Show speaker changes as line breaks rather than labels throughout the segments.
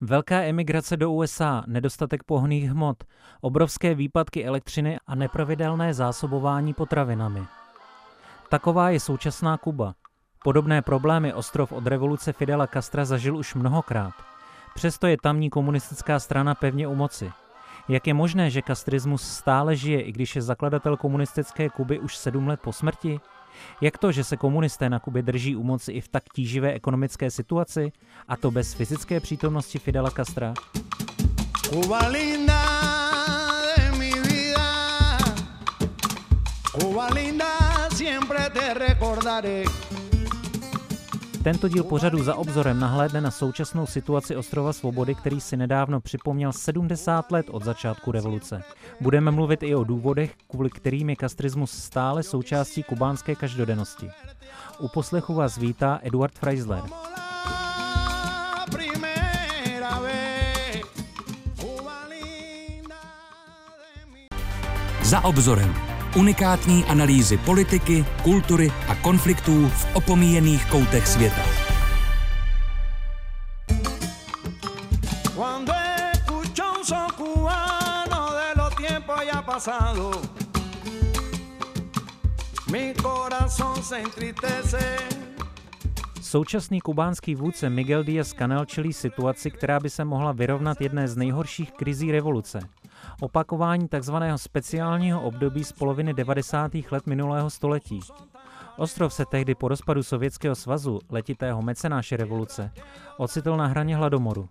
Velká emigrace do USA, nedostatek pohných hmot, obrovské výpadky elektřiny a nepravidelné zásobování potravinami. Taková je současná Kuba. Podobné problémy ostrov od revoluce Fidela Castra zažil už mnohokrát. Přesto je tamní komunistická strana pevně u moci. Jak je možné, že kastrismus stále žije, i když je zakladatel komunistické Kuby už sedm let po smrti? Jak to, že se komunisté na Kubě drží u moci i v tak tíživé ekonomické situaci, a to bez fyzické přítomnosti Fidela Castra? Cuba linda siempre te recordaré. Tento díl pořadu za obzorem nahlédne na současnou situaci ostrova Svobody, který si nedávno připomněl 70 let od začátku revoluce. Budeme mluvit i o důvodech, kvůli kterým je kastrismus stále součástí kubánské každodennosti. U poslechu vás vítá Eduard Freisler.
Za obzorem unikátní analýzy politiky, kultury a konfliktů v opomíjených koutech světa.
Současný kubánský vůdce Miguel Díaz-Canel čelí situaci, která by se mohla vyrovnat jedné z nejhorších krizí revoluce – opakování tzv. speciálního období z poloviny 90. let minulého století. Ostrov se tehdy po rozpadu Sovětského svazu, letitého mecenáše revoluce, ocitl na hraně hladomoru.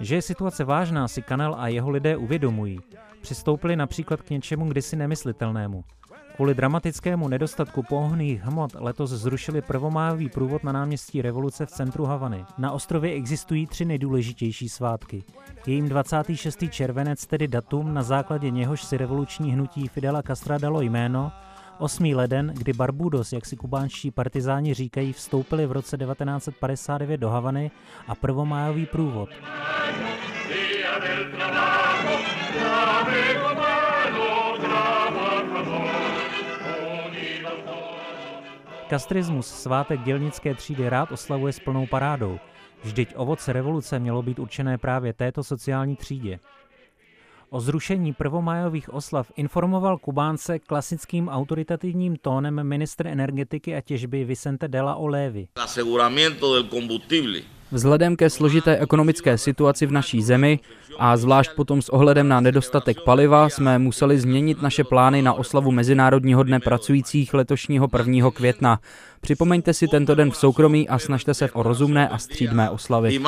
Že je situace vážná, si Kanel a jeho lidé uvědomují. Přistoupili například k něčemu kdysi nemyslitelnému – Kvůli dramatickému nedostatku pohonných hmot letos zrušili prvomájový průvod na náměstí Revoluce v centru Havany. Na ostrově existují tři nejdůležitější svátky. Je jim 26. červenec, tedy datum, na základě něhož si revoluční hnutí Fidela Castra dalo jméno, 8. leden, kdy Barbudos, jak si kubánští partizáni říkají, vstoupili v roce 1959 do Havany a prvomájový průvod. Kastrismus svátek dělnické třídy rád oslavuje s plnou parádou. Vždyť ovoce revoluce mělo být určené právě této sociální třídě. O zrušení prvomájových oslav informoval Kubánce klasickým autoritativním tónem ministr energetiky a těžby Vicente de la Olevi.
Vzhledem ke složité ekonomické situaci v naší zemi a zvlášť potom s ohledem na nedostatek paliva jsme museli změnit naše plány na oslavu Mezinárodního dne pracujících letošního 1. května. Připomeňte si tento den v soukromí a snažte se o rozumné a střídmé oslavy.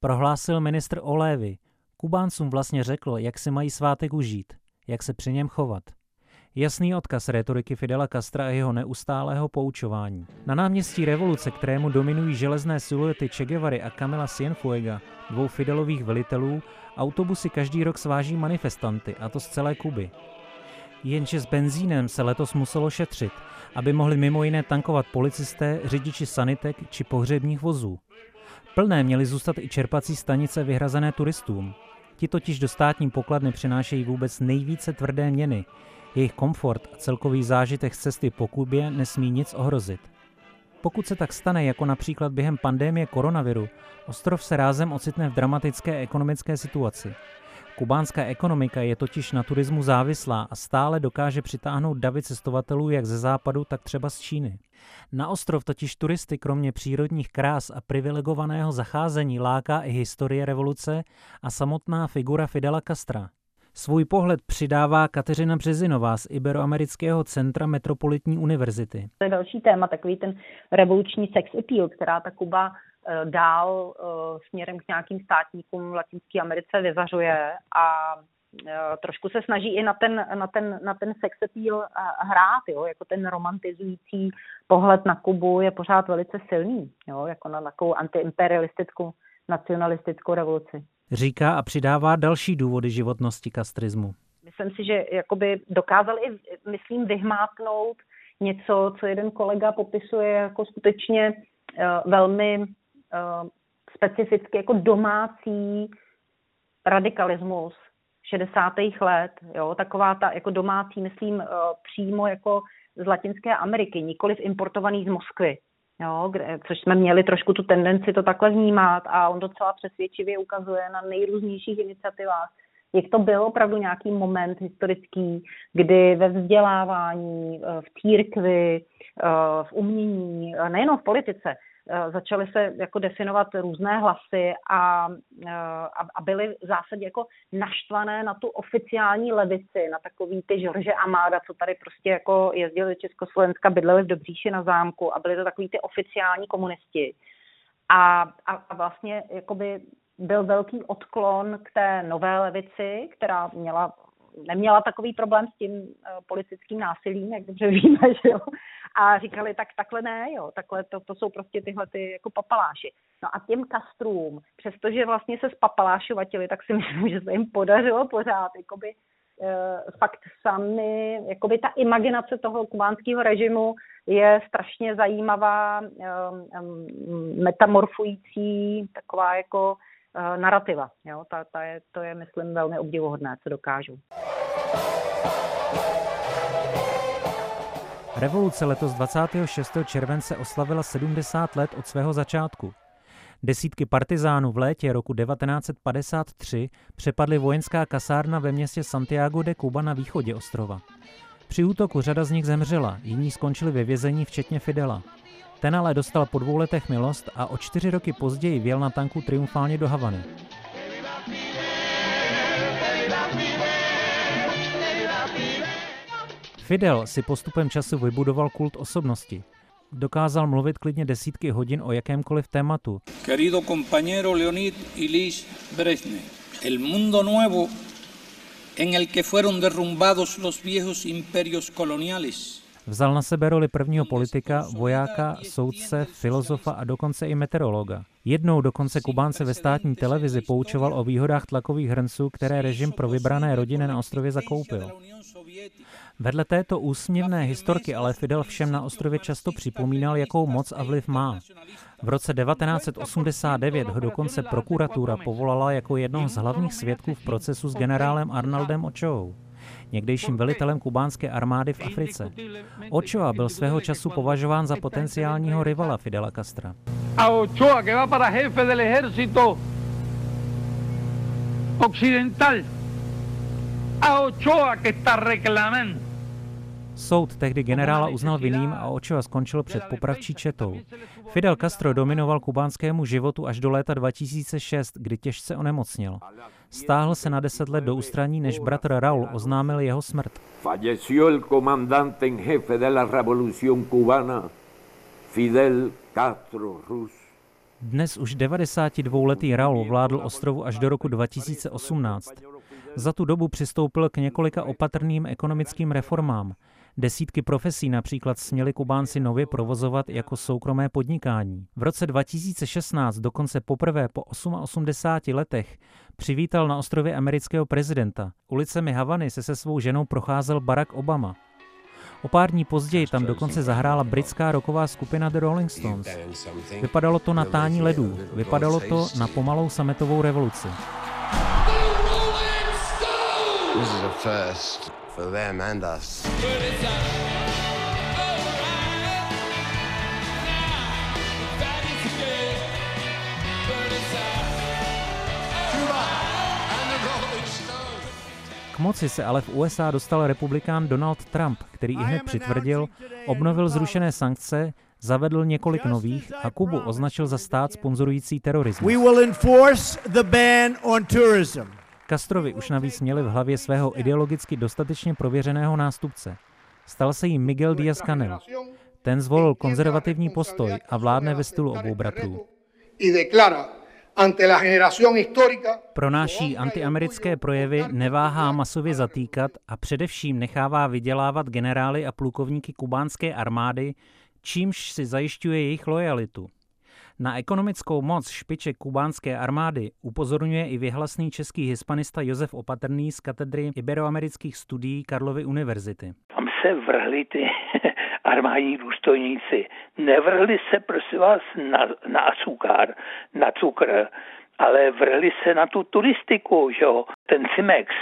Prohlásil ministr Olévy. Kubáncům vlastně řekl, jak si mají svátek užít, jak se při něm chovat. Jasný odkaz retoriky Fidela Castra a jeho neustálého poučování. Na náměstí revoluce, kterému dominují železné siluety Che Guevary a Camila Cienfuega, dvou Fidelových velitelů, autobusy každý rok sváží manifestanty, a to z celé Kuby. Jenže s benzínem se letos muselo šetřit, aby mohli mimo jiné tankovat policisté, řidiči sanitek či pohřebních vozů. Plné měly zůstat i čerpací stanice vyhrazené turistům. Ti totiž do státní pokladny přinášejí vůbec nejvíce tvrdé měny, jejich komfort a celkový zážitek z cesty po Kubě nesmí nic ohrozit. Pokud se tak stane, jako například během pandémie koronaviru, ostrov se rázem ocitne v dramatické ekonomické situaci. Kubánská ekonomika je totiž na turismu závislá a stále dokáže přitáhnout davy cestovatelů jak ze západu, tak třeba z Číny. Na ostrov totiž turisty kromě přírodních krás a privilegovaného zacházení láká i historie revoluce a samotná figura Fidela Castra. Svůj pohled přidává Kateřina Březinová z Iberoamerického centra Metropolitní univerzity.
To je další téma, takový ten revoluční sex appeal, která ta Kuba dál eh, směrem k nějakým státníkům v Latinské Americe vyzařuje a eh, trošku se snaží i na ten, na ten, na ten sex appeal hrát, jo? jako ten romantizující pohled na Kubu je pořád velice silný, jo? jako na takovou antiimperialistickou nacionalistickou revoluci
říká a přidává další důvody životnosti kastrismu.
Myslím si, že jakoby dokázal i, myslím, vyhmátnout něco, co jeden kolega popisuje jako skutečně velmi specificky jako domácí radikalismus 60. let, jo, taková ta jako domácí, myslím, uh, přímo jako z Latinské Ameriky, nikoliv importovaný z Moskvy. jo, kde, což jsme měli trošku tu tendenci to takhle vnímat a on docela přesvědčivě ukazuje na nejrůznějších iniciativách, jak to byl opravdu nějaký moment historický, kdy ve vzdělávání, eh, v církvi, eh, v umění, nejenom v politice, Eh, začaly se jako definovat různé hlasy a, eh, a, a byly v zásadě jako naštvané na tu oficiální levici, na takový ty Žorže Amáda, co tady prostě jako jezdili do Československa, bydleli v Dobříši na zámku a byli to takový ty oficiální komunisti. A, a, a vlastně jakoby byl velký odklon k té nové levici, která měla neměla takový problém s tím uh, politickým násilím, jak dobře víme, že jo. A říkali, tak takhle ne, jo, takhle to, to jsou prostě tyhle ty jako papaláši. No a těm kastrům, přestože vlastně se spapalášovatili, tak si myslím, že se jim podařilo pořád, jakoby uh, fakt sami, jakoby ta imaginace toho kubánského režimu je strašně zajímavá, um, metamorfující, taková jako narrativa. Jo? Ta, ta je, to je, myslím, velmi obdivuhodné, co dokážu.
Revoluce letos 26. července oslavila 70 let od svého začátku. Desítky partizánů v létě roku 1953 přepadly vojenská kasárna ve městě Santiago de Cuba na východě ostrova. Při útoku řada z nich zemřela, jiní skončili ve vězení, včetně Fidela. Ten ale dostal po dvou letech milost a o čtyři roky později vjel na tanku triumfálně do Havany. Fidel si postupem času vybudoval kult osobnosti. Dokázal mluvit klidně desítky hodin o jakémkoliv tématu.
Querido compañero Leonid Ilyich Brezhnev, el mundo nuevo en el que fueron derrumbados los viejos imperios coloniales
Vzal na sebe roli prvního politika, vojáka, soudce, filozofa a dokonce i meteorologa. Jednou dokonce Kubánce ve státní televizi poučoval o výhodách tlakových hrnců, které režim pro vybrané rodiny na ostrově zakoupil. Vedle této úsměvné historky ale Fidel všem na ostrově často připomínal, jakou moc a vliv má. V roce 1989 ho dokonce prokuratura povolala jako jednoho z hlavních svědků v procesu s generálem Arnoldem Ochoou někdejším velitelem kubánské armády v Africe. Ochoa byl svého času považován za potenciálního rivala Fidela Castra. A Ochoa, que va para jefe del ejército occidental. A Ochoa, que está reclamando Soud tehdy generála uznal vinným a Ochoa skončil před popravčí četou. Fidel Castro dominoval kubánskému životu až do léta 2006, kdy těžce onemocněl. Stáhl se na deset let do ústraní, než bratr Raul oznámil jeho smrt. Falleció el comandante en jefe de la revolución cubana, Fidel Castro Ruz. Dnes už 92-letý Raul vládl ostrovu až do roku 2018. Za tu dobu přistoupil k několika opatrným ekonomickým reformám. Desítky profesí například směli Kubánci nově provozovat jako soukromé podnikání. V roce 2016 dokonce poprvé po 88 letech přivítal na ostrově amerického prezidenta. Ulicemi Havany se se svou ženou procházel Barack Obama. O pár dní později tam dokonce zahrála britská roková skupina The Rolling Stones. Vypadalo to na tání ledů, vypadalo to na pomalou sametovou revoluci. This is first for them and us. K moci se ale v USA dostal republikán Donald Trump, který i hned přitvrdil, obnovil zrušené sankce, zavedl několik nových a Kubu označil za stát sponzorující terorismus. We will enforce the ban on tourism. Castrovi už navíc měli v hlavě svého ideologicky dostatečně prověřeného nástupce. Stal se jim Miguel Díaz-Canel. Ten zvolil konzervativní postoj a vládne ve stylu obou bratrů. Pronáší antiamerické projevy neváhá masově zatýkat a především nechává vydělávat generály a plukovníky kubánské armády, čímž si zajišťuje jejich lojalitu. Na ekonomickou moc špiček kubánské armády upozorňuje i vyhlasný český hispanista Josef Opatrný z katedry iberoamerických studií Karlovy univerzity.
Tam se vrhli ty armádní důstojníci. Nevrhli se, prosím vás, na, na cukr, na cukr, ale vrhli se na tu turistiku, že jo, ten CIMEX,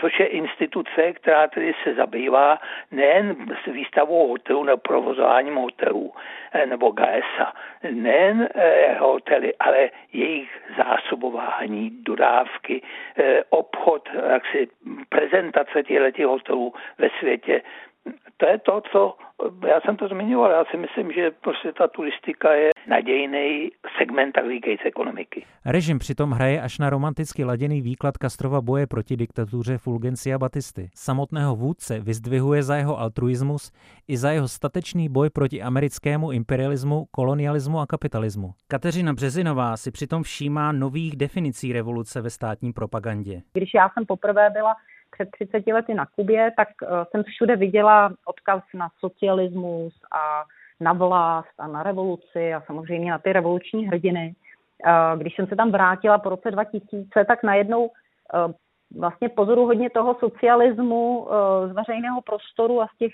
což je instituce, která tedy se zabývá nejen s výstavou hotelů nebo provozováním hotelů eh, nebo GAESA, nejen eh, hotely, ale jejich zásobování, dodávky, eh, obchod, jaksi prezentace těchto hotelů ve světě, to je to, co já jsem to zmiňoval. Já si myslím, že prostě ta turistika je nadějný segment tak říkajíc ekonomiky.
Režim přitom hraje až na romanticky laděný výklad Kastrova boje proti diktatuře Fulgencia Batisty. Samotného vůdce vyzdvihuje za jeho altruismus i za jeho statečný boj proti americkému imperialismu, kolonialismu a kapitalismu. Kateřina Březinová si přitom všímá nových definicí revoluce ve státní propagandě.
Když já jsem poprvé byla před 30 lety na Kubě, tak eh, jsem všude viděla odkaz na socialismus a na vlast a na revoluci a samozřejmě na ty revoluční hrdiny. Eh, když jsem se tam vrátila po roce 2000, tak najednou eh, vlastně pozoru hodně toho socialismu z veřejného prostoru a z těch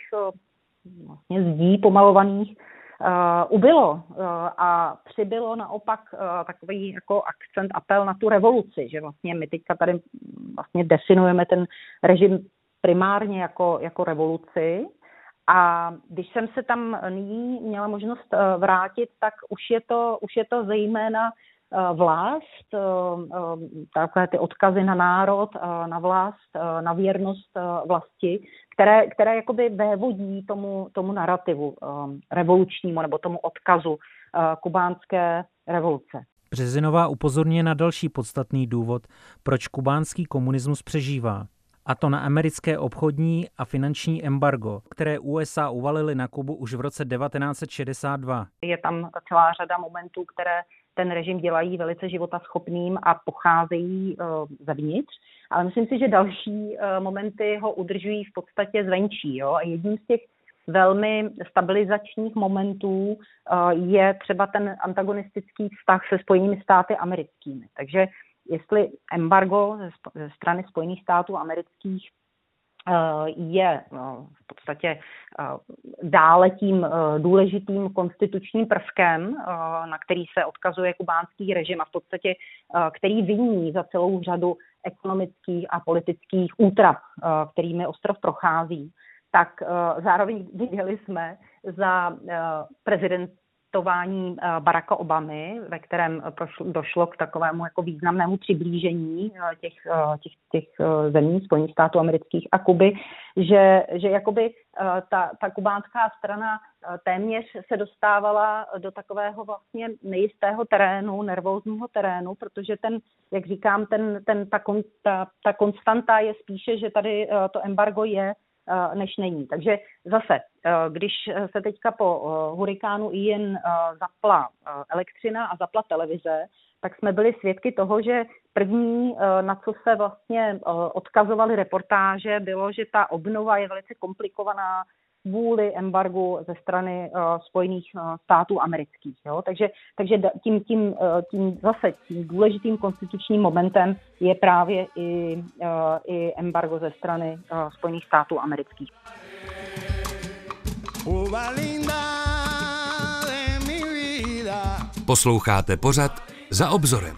vlastně zdí pomalovaných uh, ubylo uh, a přibylo naopak uh, takový jako akcent, apel na tu revoluci, že vlastně my teďka tady vlastně definujeme ten režim primárně jako, jako revoluci. A když jsem se tam nyní měla možnost vrátit, tak už je to, už je to zejména vlast, takové ty odkazy na národ, na vlast, na věrnost vlasti, které, které jakoby vévodí tomu, tomu narrativu revolučnímu nebo tomu odkazu kubánské revoluce.
Březinová upozorně na další podstatný důvod, proč kubánský komunismus přežívá. A to na americké obchodní a finanční embargo, které USA uvalily na Kubu už v roce 1962.
Je tam celá řada momentů, které ten režim dělají velice životaschopným a pocházejí uh, zevnitř ale myslím si, že další eh, momenty ho udržují v podstatě zvenčí. Jo? A jedním z těch velmi stabilizačních momentů eh, je třeba ten antagonistický vztah se Spojenými státy americkými. Takže jestli embargo ze strany Spojených států amerických Eh, je eh, v podstatě eh, dále tím důležitým konstitučním prvkem, na který se odkazuje kubánský režim a v podstatě který viní za celou řadu ekonomických a politických útrap, kterými ostrov prochází, tak zároveň viděli jsme za prezident cestování eh, Baracka Obamy, ve kterém došlo k takovému jako významnému přiblížení eh, těch, eh, těch, těch zemí Spojených států amerických a Kuby, že, že jakoby ta, ta kubánská strana téměř se dostávala do takového vlastně nejistého terénu, nervózního terénu, protože ten, jak říkám, ten, ten, ta, ta, ta konstanta je spíše, že tady to embargo je Eh, než není. Takže zase, eh, když se teďka po eh, hurikánu Ian zapla elektřina a zapla televize, tak jsme byli svědky toho, že první, na co se vlastně odkazovaly reportáže, bylo, že ta obnova je velice komplikovaná, kvůli embargu ze strany uh, Spojených uh, států amerických. Jo? Takže, takže tím, tím, uh, tím zase tím důležitým konstitučním momentem je právě i, uh, i embargo ze strany uh, Spojených států amerických.
Posloucháte pořad Za obzorem.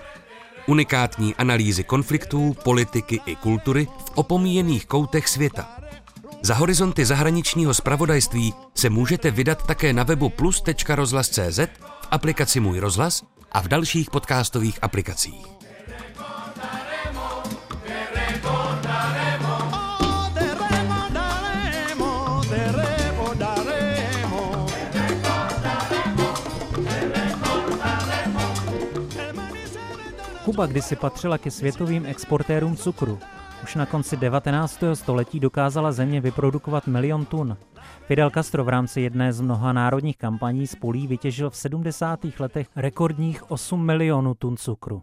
Unikátní analýzy konfliktů, politiky i kultury v opomíjených koutech světa. Za horizonty zahraničního spravodajství se můžete vydat také na webu plus.rozhlas.cz, v aplikaci Můj rozhlas a v dalších podcastových aplikacích.
Kuba kdysi patřila ke světovým exportérům cukru. Už na konci 19. století dokázala země vyprodukovat milion tun. Fidel Castro v rámci jedné z mnoha národních kampaní z polí vytěžil v 70. letech rekordních 8 milionů tun cukru.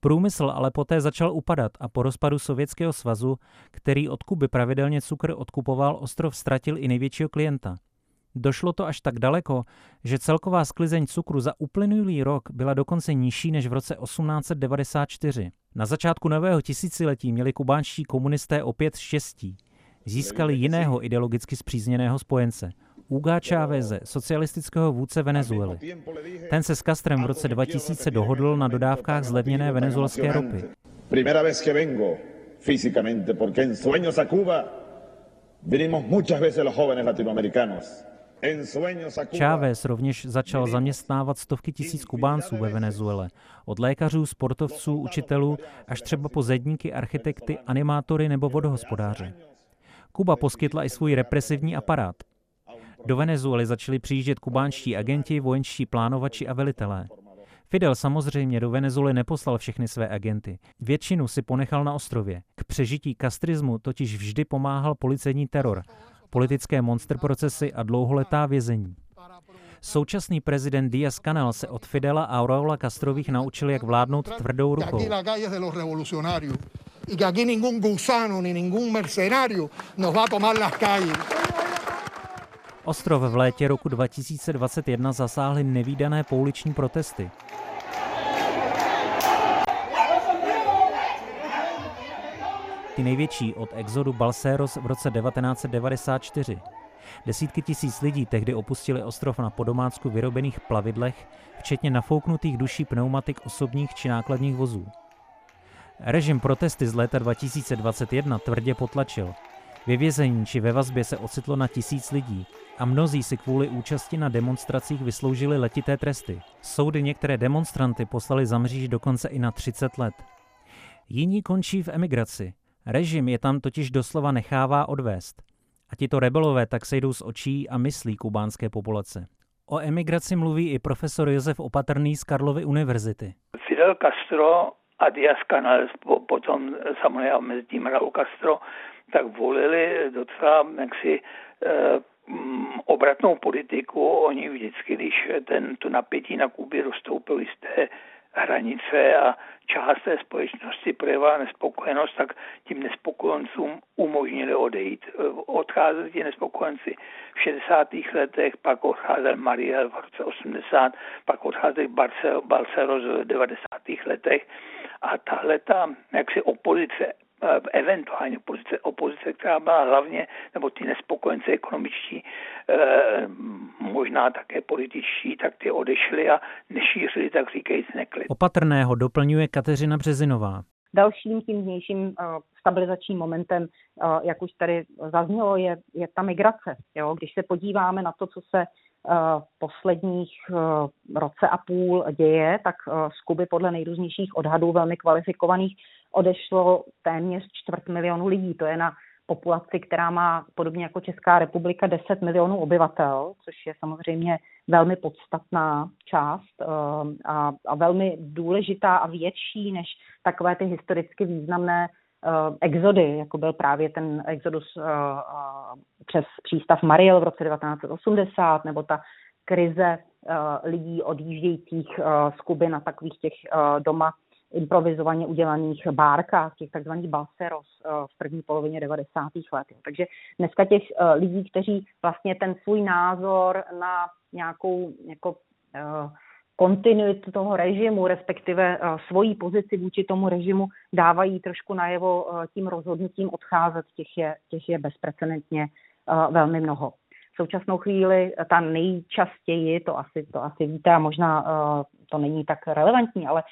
Průmysl ale poté začal upadat a po rozpadu Sovětského svazu, který od Kuby pravidelně cukr odkupoval, ostrov ztratil i největšího klienta. Došlo to až tak daleko, že celková sklizeň cukru za uplynulý rok byla dokonce nižší než v roce 1894. Na začátku nového tisíciletí měli kubánští komunisté opět štěstí. Získali jiného ideologicky zpřízněného spojence, Hugo Cháveze, socialistického vůdce Venezuely. Ten se s Castrem v roce 2000 dohodl na dodávkách zlevněné venezuelské ropy. Primera vez que vengo físicamente, porque en sueños a Cuba vinimos muchas veces los jóvenes latinoamericanos. Chávez rovněž začal zaměstnávat stovky tisíc Kubánců ve Venezuele. Od lékařů, sportovců, učitelů až třeba po zedníky, architekty, animátory nebo vodohospodáře. Kuba poskytla i svůj represivní aparát. Do Venezuely začali přijíždět kubánští agenti, vojenští plánovači a velitelé. Fidel samozřejmě do Venezuely neposlal všechny své agenty. Většinu si ponechal na ostrově. K přežití kastrismu totiž vždy pomáhal policejní teror, politické monster procesy a dlouholetá vězení. Současný prezident Díaz Canel se od Fidela a Raula Castrových naučil, jak vládnout tvrdou rukou. Ostrov v létě roku 2021 zasáhly nevýdané pouliční protesty. Ty největší od exodu Balseros v roce 1994. Desítky tisíc lidí tehdy opustili ostrov na podomácku vyrobených plavidlech, včetně nafouknutých duší pneumatik osobních či nákladních vozů. Režim protesty z léta 2021 tvrdě potlačil. Ve vězení či ve vazbě se ocitlo na tisíc lidí a mnozí si kvůli účasti na demonstracích vysloužili letité tresty. Soudy některé demonstranty poslali za mříž dokonce i na 30 let. Jiní končí v emigraci. Režim je tam totiž doslova nechává odvést. A tito rebelové tak sejdou z očí a myslí kubánské populace. O emigraci mluví i profesor Josef Opatrný z Karlovy univerzity.
Fidel Castro a Díaz Canales, potom samozřejmě mezi tím Raúl Castro, tak volili docela jaksi eh, obratnou politiku. Oni vždycky, když ten, to napětí na Kubě rozstoupili z té hranice a část té společnosti projevala nespokojenost, tak tím nespokojencům umožnili odejít. Odcházeli ti nespokojenci v 60. letech, pak odcházel Mariel v roce 80, pak odcházel Balceros v 90. letech a tahle ta jaksi opozice Eh, eventuálně opozice, opozice, která byla hlavně, nebo ty nespokojenci ekonomičtí, eh, možná také političtí, tak ty odešli a nešířili, tak říkajíc, neklid.
Opatrného doplňuje Kateřina Březinová.
Dalším tím vnějším uh, stabilizačním momentem, jak už tady zaznělo, je, je ta migrace. Jo? Když se podíváme na to, co se v posledních roce a půl děje, tak z Kuby podle nejrůznějších odhadů velmi kvalifikovaných odešlo téměř čtvrt milionu lidí. To je na populaci, která má podobně jako Česká republika 10 milionů obyvatel, což je samozřejmě velmi podstatná část eh, a, a velmi důležitá a větší než takové ty historicky významné eh, exody, jako byl právě ten exodus eh, přes přístav Mariel v roce 1980, nebo ta krize lidí odjíždějících z Kuby na takových těch doma improvizovaně udělaných bárkách, těch takzvaných balseros eh, v první polovině 90. let. Takže dneska těch eh, lidí, kteří vlastně ten svůj názor na nějakou jako eh, kontinuitu toho režimu, respektive svoji pozici vůči tomu režimu dávají trošku najevo tím rozhodnutím odcházet, těch je, těch je bezprecedentně velmi mnoho. V současnou chvíli ta nejčastěji, to asi, to asi víte a možná to není tak relevantní, ale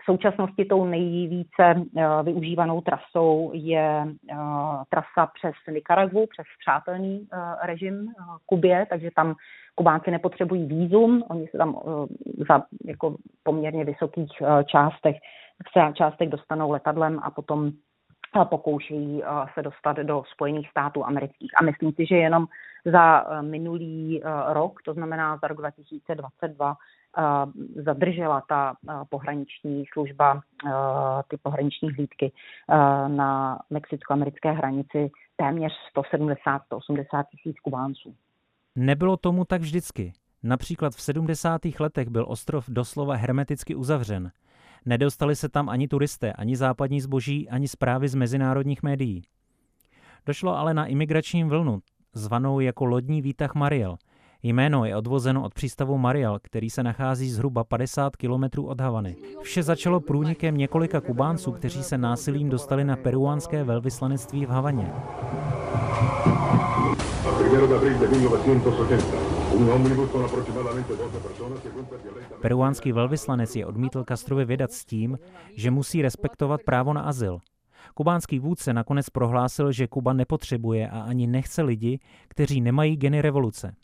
v současnosti tou nejvíce eh, využívanou trasou je eh, trasa přes Nikaragu, přes přátelný eh, režim Kubě, takže tam Kubánci nepotřebují výzum, oni se tam za jako poměrně vysokých částech, částech dostanou letadlem a potom pokoušejí se dostat do Spojených států amerických. A myslím si, že jenom za minulý rok, to znamená za rok 2022, zadržela ta pohraniční služba, ty pohraniční hlídky na mexicko-americké hranici téměř 170-180 tisíc Kubánců.
Nebylo tomu tak vždycky. Například v 70. letech byl ostrov doslova hermeticky uzavřen. Nedostali se tam ani turisté, ani západní zboží, ani zprávy z mezinárodních médií. Došlo ale na imigrační vlnu, zvanou jako lodní výtah Mariel – Jméno je odvozeno od přístavu Mariel, který se nachází zhruba 50 kilometrů od Havany. Vše začalo průnikem několika Kubánců, kteří se násilím dostali na peruánské velvyslanectví v Havaně. Peruánský velvyslanec je odmítl Castrovi vydat s tím, že musí respektovat právo na azyl. Kubánský vůdce nakonec prohlásil, že Kuba nepotřebuje a ani nechce lidi, kteří nemají geny revoluce.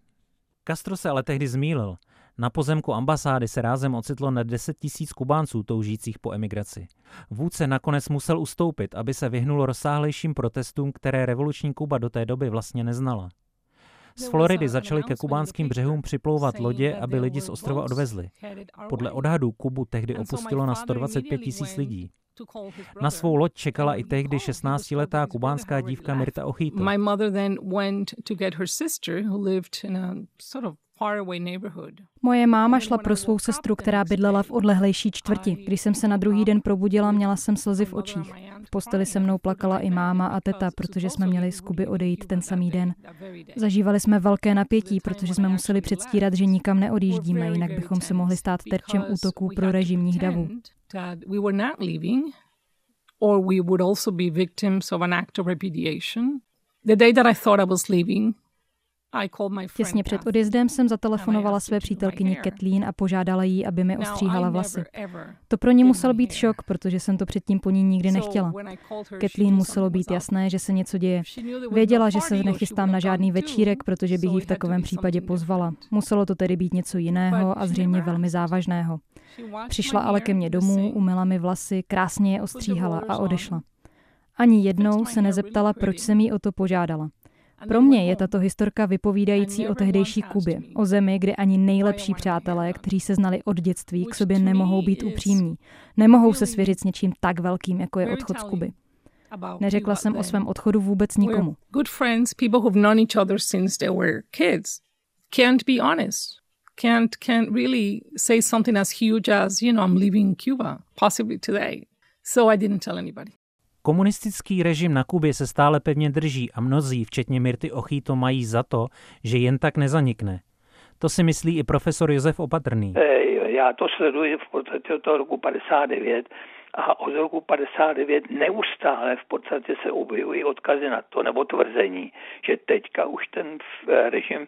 Castro se ale tehdy zmýlil. Na pozemku ambasády se rázem ocitlo na 10 tisíc Kubánců toužících po emigraci. Vůdce nakonec musel ustoupit, aby se vyhnul rozsáhlejším protestům, které revoluční Kuba do té doby vlastně neznala. Z Floridy začaly ke kubánským břehům připlouvat lodě, aby lidi z ostrova odvezli. Podle odhadů Kubu tehdy opustilo na 125 tisíc lidí. Na svou loď čekala i tehdy 16-letá kubánská dívka Mirta Ochito.
Moje máma šla pro svou sestru, která bydlela v odlehlejší čtvrti. Když jsem se na druhý den probudila, měla jsem slzy v očích. V posteli se mnou plakala i máma a teta, protože jsme měli z Kuby odejít ten samý den. Zažívali jsme velké napětí, protože jsme museli předstírat, že nikam neodjíždíme, jinak bychom se mohli stát terčem útoků pro režimních davů. Or we would also be victims of an act of repudiation. The day that I thought I was leaving, Těsně před odjezdem jsem zatelefonovala své přítelkyni Kathleen a požádala jí, aby mi ostříhala vlasy. To pro ní musel být šok, protože jsem to předtím po ní nikdy nechtěla. Kathleen muselo být jasné, že se něco děje. Věděla, že se nechystám na žádný večírek, protože bych ji v takovém případě pozvala. Muselo to tedy být něco jiného a zřejmě velmi závažného. Přišla ale ke mně domů, umyla mi vlasy, krásně je ostříhala a odešla. Ani jednou se nezeptala, proč jsem jí o to požádala. Pro mě je tato historka vypovídající o tehdejší Kubě, o zemi, kde ani nejlepší přátelé, kteří se znali od dětství, k sobě nemohou být upřímní. Nemohou se svěřit s něčím tak velkým, jako je odchod z Kuby. Neřekla jsem o svém odchodu vůbec nikomu. Can't be honest. Can't, can't really say something as huge as, you know, I'm leaving Cuba, possibly today. So I didn't tell anybody.
Komunistický režim na Kubě se stále pevně drží a mnozí, včetně Mirty Ochýto, mají za to, že jen tak nezanikne. To si myslí i profesor Josef Opatrný.
Já to sleduji v podstatě od toho roku 59 a od roku 59 neustále v podstatě se objevují odkazy na to nebo tvrzení, že teďka už ten režim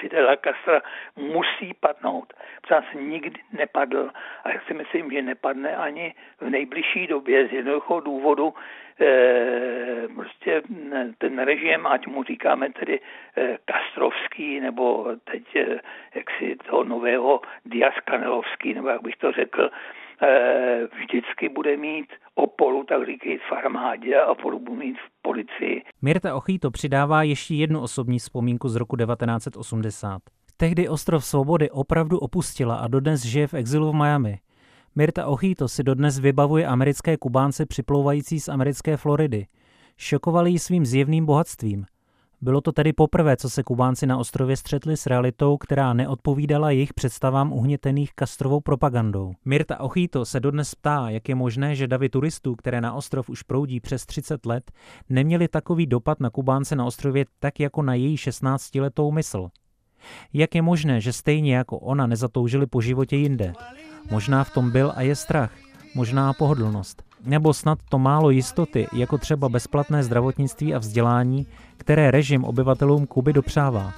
Fidela Castra musí padnout. Protože nikdy nepadl a já si myslím, že nepadne ani v nejbližší době z jednoduchého důvodu e, prostě ten režim, ať mu říkáme tedy e, Kastrovský, nebo teď e, jaksi toho nového Dias Kanelovský, nebo jak bych to řekl, e, vždycky bude mít oporu, tak říkají, v armádě a oporu bude mít v policii.
Mirta Ochýto přidává ještě jednu osobní vzpomínku z roku 1980. Tehdy ostrov Svobody opravdu opustila a dodnes žije v exilu v Miami. Mirta Ochýto si dodnes vybavuje americké Kubánce připlouvající z americké Floridy. Šokovali ji svým zjevným bohatstvím – bylo to tedy poprvé, co se Kubánci na ostrově střetli s realitou, která neodpovídala jejich představám uhnětených kastrovou propagandou. Mirta Ochýto se dodnes ptá, jak je možné, že davy turistů, které na ostrov už proudí přes 30 let, neměli takový dopad na Kubánce na ostrově tak jako na její 16-letou mysl. Jak je možné, že stejně jako ona nezatoužili po životě jinde? Možná v tom byl a je strach, možná pohodlnost nebo snad to málo jistoty, jako třeba bezplatné zdravotnictví a vzdělání, které režim obyvatelům Kuby dopřává.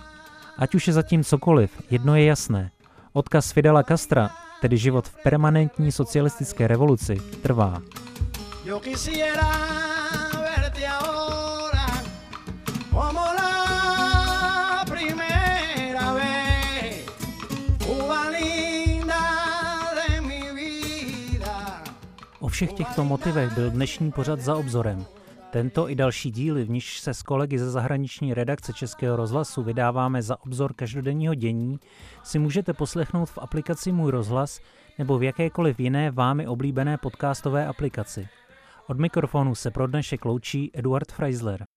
Ať už je zatím cokoliv, jedno je jasné. Odkaz Fidela Castra, tedy život v permanentní socialistické revoluci, trvá. Yo O všech těchto motivech byl dnešní pořad za obzorem. Tento i další díly, v níž se s kolegy ze zahraniční redakce Českého rozhlasu vydáváme za obzor každodenního dění, si můžete poslechnout v aplikaci Můj rozhlas nebo v jakékoliv jiné vámi oblíbené podcastové aplikaci. Od mikrofonu se pro dnešek loučí Eduard Freisler.